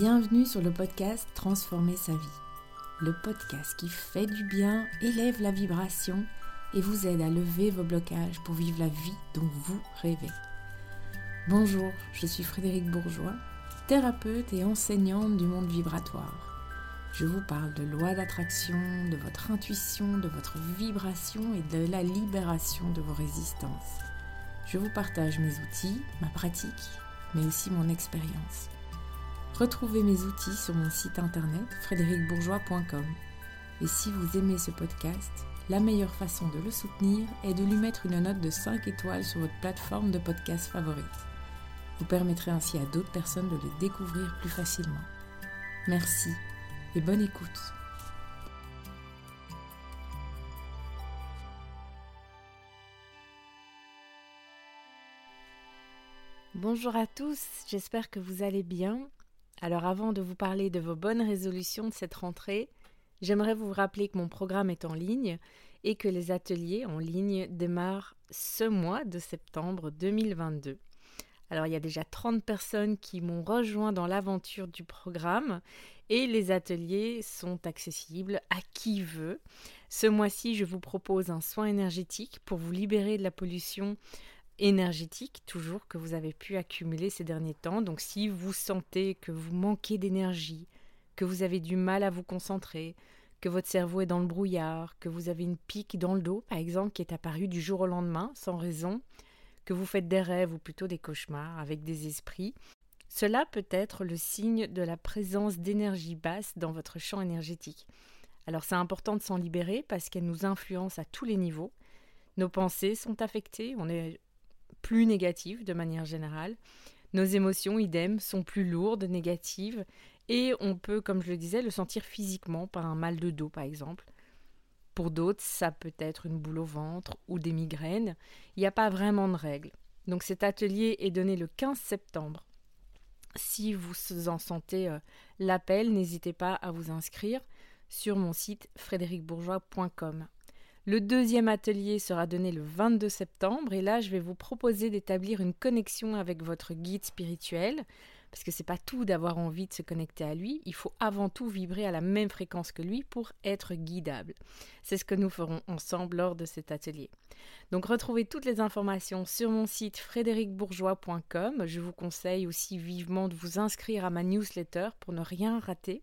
Bienvenue sur le podcast Transformer sa vie. Le podcast qui fait du bien, élève la vibration et vous aide à lever vos blocages pour vivre la vie dont vous rêvez. Bonjour, je suis Frédéric Bourgeois, thérapeute et enseignante du monde vibratoire. Je vous parle de loi d'attraction, de votre intuition, de votre vibration et de la libération de vos résistances. Je vous partage mes outils, ma pratique, mais aussi mon expérience. Retrouvez mes outils sur mon site internet frédéricbourgeois.com. Et si vous aimez ce podcast, la meilleure façon de le soutenir est de lui mettre une note de 5 étoiles sur votre plateforme de podcast favorite. Vous permettrez ainsi à d'autres personnes de le découvrir plus facilement. Merci et bonne écoute. Bonjour à tous, j'espère que vous allez bien. Alors avant de vous parler de vos bonnes résolutions de cette rentrée, j'aimerais vous rappeler que mon programme est en ligne et que les ateliers en ligne démarrent ce mois de septembre 2022. Alors il y a déjà 30 personnes qui m'ont rejoint dans l'aventure du programme et les ateliers sont accessibles à qui veut. Ce mois-ci, je vous propose un soin énergétique pour vous libérer de la pollution énergétique, toujours que vous avez pu accumuler ces derniers temps. Donc si vous sentez que vous manquez d'énergie, que vous avez du mal à vous concentrer, que votre cerveau est dans le brouillard, que vous avez une pique dans le dos, par exemple, qui est apparue du jour au lendemain, sans raison, que vous faites des rêves ou plutôt des cauchemars avec des esprits, cela peut être le signe de la présence d'énergie basse dans votre champ énergétique. Alors c'est important de s'en libérer parce qu'elle nous influence à tous les niveaux. Nos pensées sont affectées, on est plus négatif de manière générale. Nos émotions, idem, sont plus lourdes, négatives, et on peut, comme je le disais, le sentir physiquement par un mal de dos par exemple. Pour d'autres, ça peut être une boule au ventre ou des migraines. Il n'y a pas vraiment de règles. Donc cet atelier est donné le 15 septembre si vous en sentez euh, l'appel, n'hésitez pas à vous inscrire sur mon site frédéricbourgeois.com. Le deuxième atelier sera donné le 22 septembre et là je vais vous proposer d'établir une connexion avec votre guide spirituel parce que c'est pas tout d'avoir envie de se connecter à lui, il faut avant tout vibrer à la même fréquence que lui pour être guidable. C'est ce que nous ferons ensemble lors de cet atelier. Donc retrouvez toutes les informations sur mon site frédéricbourgeois.com. Je vous conseille aussi vivement de vous inscrire à ma newsletter pour ne rien rater.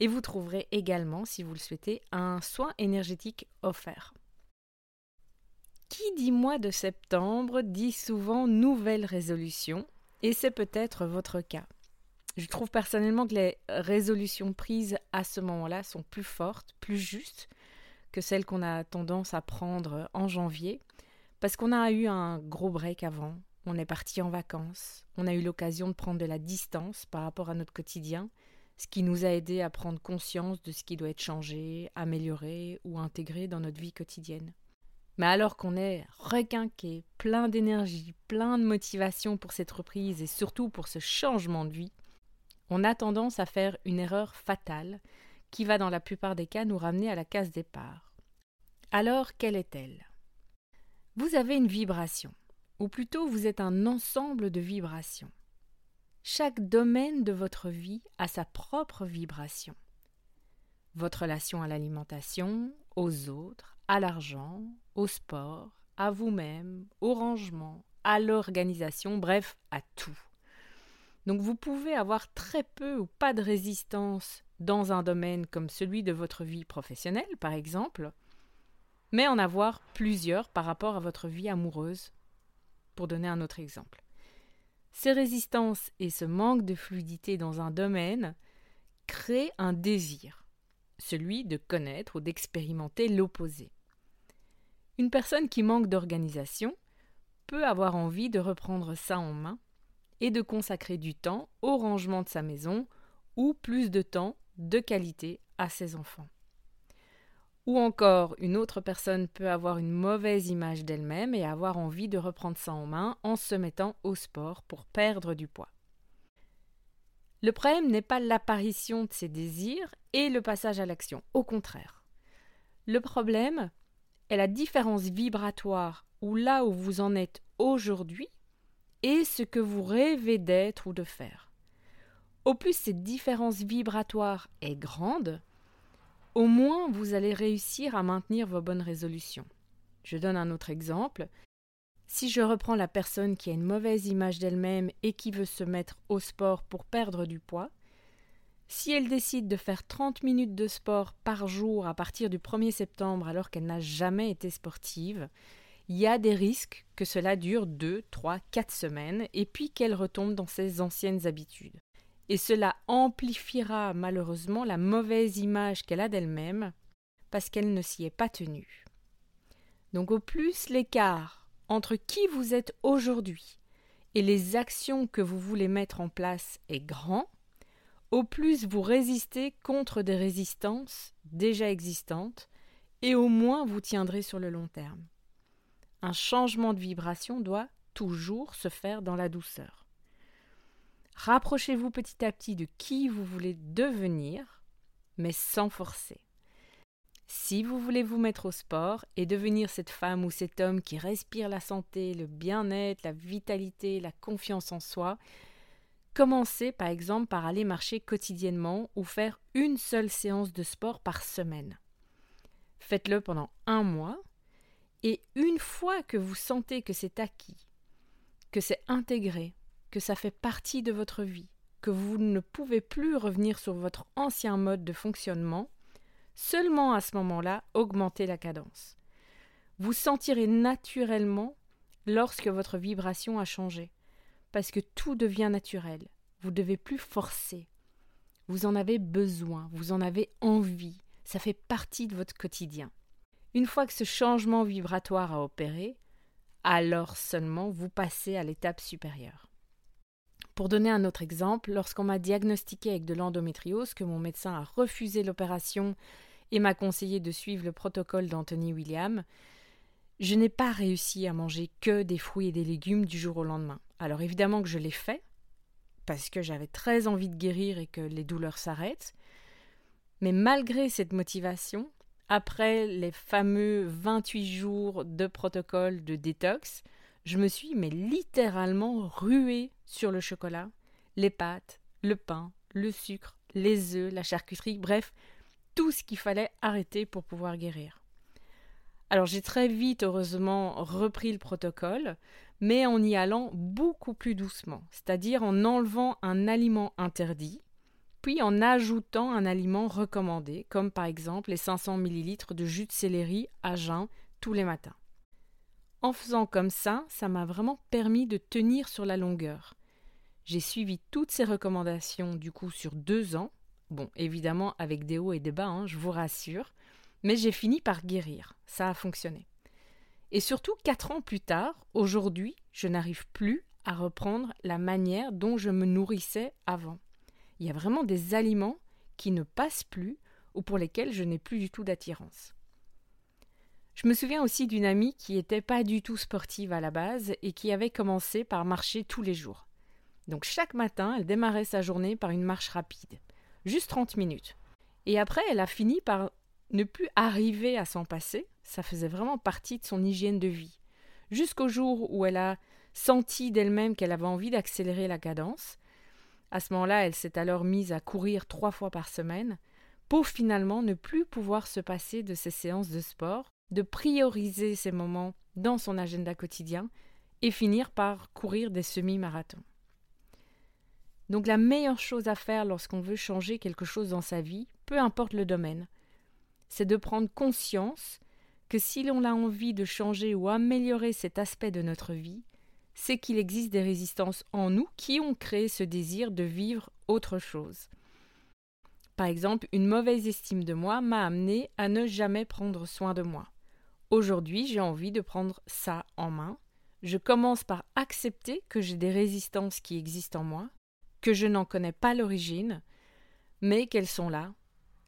Et vous trouverez également, si vous le souhaitez, un soin énergétique offert. Qui dit mois de septembre dit souvent nouvelle résolution et c'est peut-être votre cas. Je trouve personnellement que les résolutions prises à ce moment-là sont plus fortes, plus justes que celles qu'on a tendance à prendre en janvier, parce qu'on a eu un gros break avant, on est parti en vacances, on a eu l'occasion de prendre de la distance par rapport à notre quotidien, ce qui nous a aidé à prendre conscience de ce qui doit être changé, amélioré ou intégré dans notre vie quotidienne. Mais alors qu'on est requinqué, plein d'énergie, plein de motivation pour cette reprise et surtout pour ce changement de vie, on a tendance à faire une erreur fatale qui va dans la plupart des cas nous ramener à la case départ. Alors, quelle est-elle? Vous avez une vibration, ou plutôt vous êtes un ensemble de vibrations. Chaque domaine de votre vie a sa propre vibration. Votre relation à l'alimentation, aux autres, à l'argent, au sport, à vous-même, au rangement, à l'organisation, bref, à tout. Donc vous pouvez avoir très peu ou pas de résistance dans un domaine comme celui de votre vie professionnelle, par exemple, mais en avoir plusieurs par rapport à votre vie amoureuse, pour donner un autre exemple. Ces résistances et ce manque de fluidité dans un domaine créent un désir, celui de connaître ou d'expérimenter l'opposé. Une personne qui manque d'organisation peut avoir envie de reprendre ça en main et de consacrer du temps au rangement de sa maison ou plus de temps de qualité à ses enfants. Ou encore, une autre personne peut avoir une mauvaise image d'elle-même et avoir envie de reprendre ça en main en se mettant au sport pour perdre du poids. Le problème n'est pas l'apparition de ces désirs et le passage à l'action, au contraire. Le problème est la différence vibratoire ou là où vous en êtes aujourd'hui et ce que vous rêvez d'être ou de faire. au plus cette différence vibratoire est grande, au moins vous allez réussir à maintenir vos bonnes résolutions. Je donne un autre exemple. Si je reprends la personne qui a une mauvaise image d'elle-même et qui veut se mettre au sport pour perdre du poids, si elle décide de faire 30 minutes de sport par jour à partir du 1er septembre alors qu'elle n'a jamais été sportive, il y a des risques que cela dure 2, 3, 4 semaines et puis qu'elle retombe dans ses anciennes habitudes. Et cela amplifiera malheureusement la mauvaise image qu'elle a d'elle-même parce qu'elle ne s'y est pas tenue. Donc au plus l'écart entre qui vous êtes aujourd'hui et les actions que vous voulez mettre en place est grand, au plus vous résistez contre des résistances déjà existantes, et au moins vous tiendrez sur le long terme. Un changement de vibration doit toujours se faire dans la douceur. Rapprochez-vous petit à petit de qui vous voulez devenir, mais sans forcer. Si vous voulez vous mettre au sport et devenir cette femme ou cet homme qui respire la santé, le bien-être, la vitalité, la confiance en soi, Commencez par exemple par aller marcher quotidiennement ou faire une seule séance de sport par semaine. Faites-le pendant un mois et une fois que vous sentez que c'est acquis, que c'est intégré, ça fait partie de votre vie, que vous ne pouvez plus revenir sur votre ancien mode de fonctionnement, seulement à ce moment-là, augmentez la cadence. Vous sentirez naturellement lorsque votre vibration a changé parce que tout devient naturel. Vous ne devez plus forcer. Vous en avez besoin, vous en avez envie, ça fait partie de votre quotidien. Une fois que ce changement vibratoire a opéré, alors seulement vous passez à l'étape supérieure. Pour donner un autre exemple, lorsqu'on m'a diagnostiqué avec de l'endométriose, que mon médecin a refusé l'opération et m'a conseillé de suivre le protocole d'Anthony William, je n'ai pas réussi à manger que des fruits et des légumes du jour au lendemain. Alors évidemment que je l'ai fait, parce que j'avais très envie de guérir et que les douleurs s'arrêtent. Mais malgré cette motivation, après les fameux 28 jours de protocole de détox, je me suis mais littéralement ruée sur le chocolat, les pâtes, le pain, le sucre, les œufs, la charcuterie, bref, tout ce qu'il fallait arrêter pour pouvoir guérir. Alors j'ai très vite, heureusement, repris le protocole, mais en y allant beaucoup plus doucement, c'est-à-dire en enlevant un aliment interdit, puis en ajoutant un aliment recommandé, comme par exemple les 500 ml de jus de céleri à jeun tous les matins. En faisant comme ça, ça m'a vraiment permis de tenir sur la longueur. J'ai suivi toutes ces recommandations du coup sur deux ans, bon évidemment avec des hauts et des bas, hein, je vous rassure, mais j'ai fini par guérir, ça a fonctionné. Et surtout, quatre ans plus tard, aujourd'hui, je n'arrive plus à reprendre la manière dont je me nourrissais avant. Il y a vraiment des aliments qui ne passent plus ou pour lesquels je n'ai plus du tout d'attirance. Je me souviens aussi d'une amie qui n'était pas du tout sportive à la base et qui avait commencé par marcher tous les jours. Donc chaque matin, elle démarrait sa journée par une marche rapide, juste 30 minutes. Et après, elle a fini par ne plus arriver à s'en passer ça faisait vraiment partie de son hygiène de vie. Jusqu'au jour où elle a senti d'elle-même qu'elle avait envie d'accélérer la cadence. À ce moment-là, elle s'est alors mise à courir trois fois par semaine pour finalement ne plus pouvoir se passer de ses séances de sport, de prioriser ces moments dans son agenda quotidien et finir par courir des semi-marathons. Donc la meilleure chose à faire lorsqu'on veut changer quelque chose dans sa vie, peu importe le domaine, c'est de prendre conscience que si l'on a envie de changer ou améliorer cet aspect de notre vie, c'est qu'il existe des résistances en nous qui ont créé ce désir de vivre autre chose. Par exemple, une mauvaise estime de moi m'a amené à ne jamais prendre soin de moi. Aujourd'hui, j'ai envie de prendre ça en main. Je commence par accepter que j'ai des résistances qui existent en moi, que je n'en connais pas l'origine, mais qu'elles sont là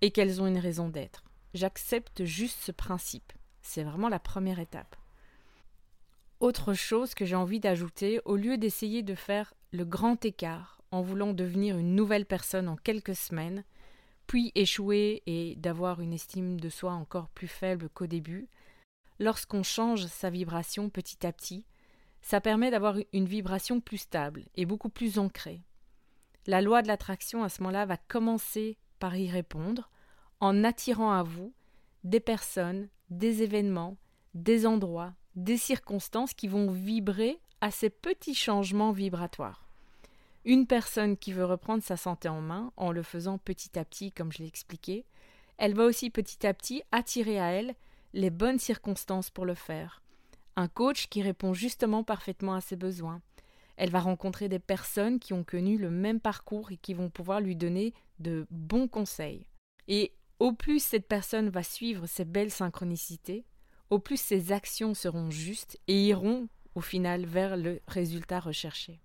et qu'elles ont une raison d'être. J'accepte juste ce principe. C'est vraiment la première étape. Autre chose que j'ai envie d'ajouter, au lieu d'essayer de faire le grand écart en voulant devenir une nouvelle personne en quelques semaines, puis échouer et d'avoir une estime de soi encore plus faible qu'au début, lorsqu'on change sa vibration petit à petit, ça permet d'avoir une vibration plus stable et beaucoup plus ancrée. la loi de l'attraction à ce moment-là va commencer par y répondre en attirant à vous des personnes, des événements, des endroits, des circonstances qui vont vibrer à ces petits changements vibratoires. Une personne qui veut reprendre sa santé en main en le faisant petit à petit, comme je l'ai expliqué, elle va aussi petit à petit attirer à elle les bonnes circonstances pour le faire. Un coach qui répond justement parfaitement à ses besoins. Elle va rencontrer des personnes qui ont connu le même parcours et qui vont pouvoir lui donner de bons conseils. Et au plus cette personne va suivre ces belles synchronicités, au plus ses actions seront justes et iront au final vers le résultat recherché.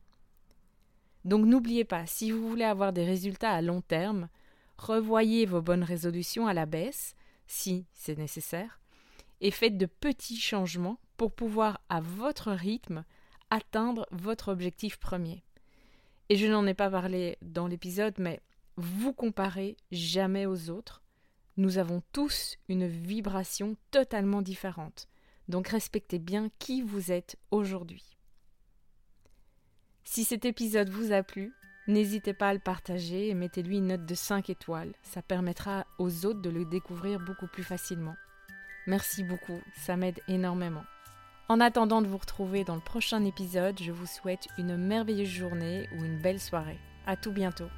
Donc n'oubliez pas, si vous voulez avoir des résultats à long terme, revoyez vos bonnes résolutions à la baisse, si c'est nécessaire, et faites de petits changements pour pouvoir, à votre rythme, atteindre votre objectif premier. Et je n'en ai pas parlé dans l'épisode, mais vous comparez jamais aux autres. Nous avons tous une vibration totalement différente. Donc respectez bien qui vous êtes aujourd'hui. Si cet épisode vous a plu, n'hésitez pas à le partager et mettez-lui une note de 5 étoiles. Ça permettra aux autres de le découvrir beaucoup plus facilement. Merci beaucoup, ça m'aide énormément. En attendant de vous retrouver dans le prochain épisode, je vous souhaite une merveilleuse journée ou une belle soirée. À tout bientôt.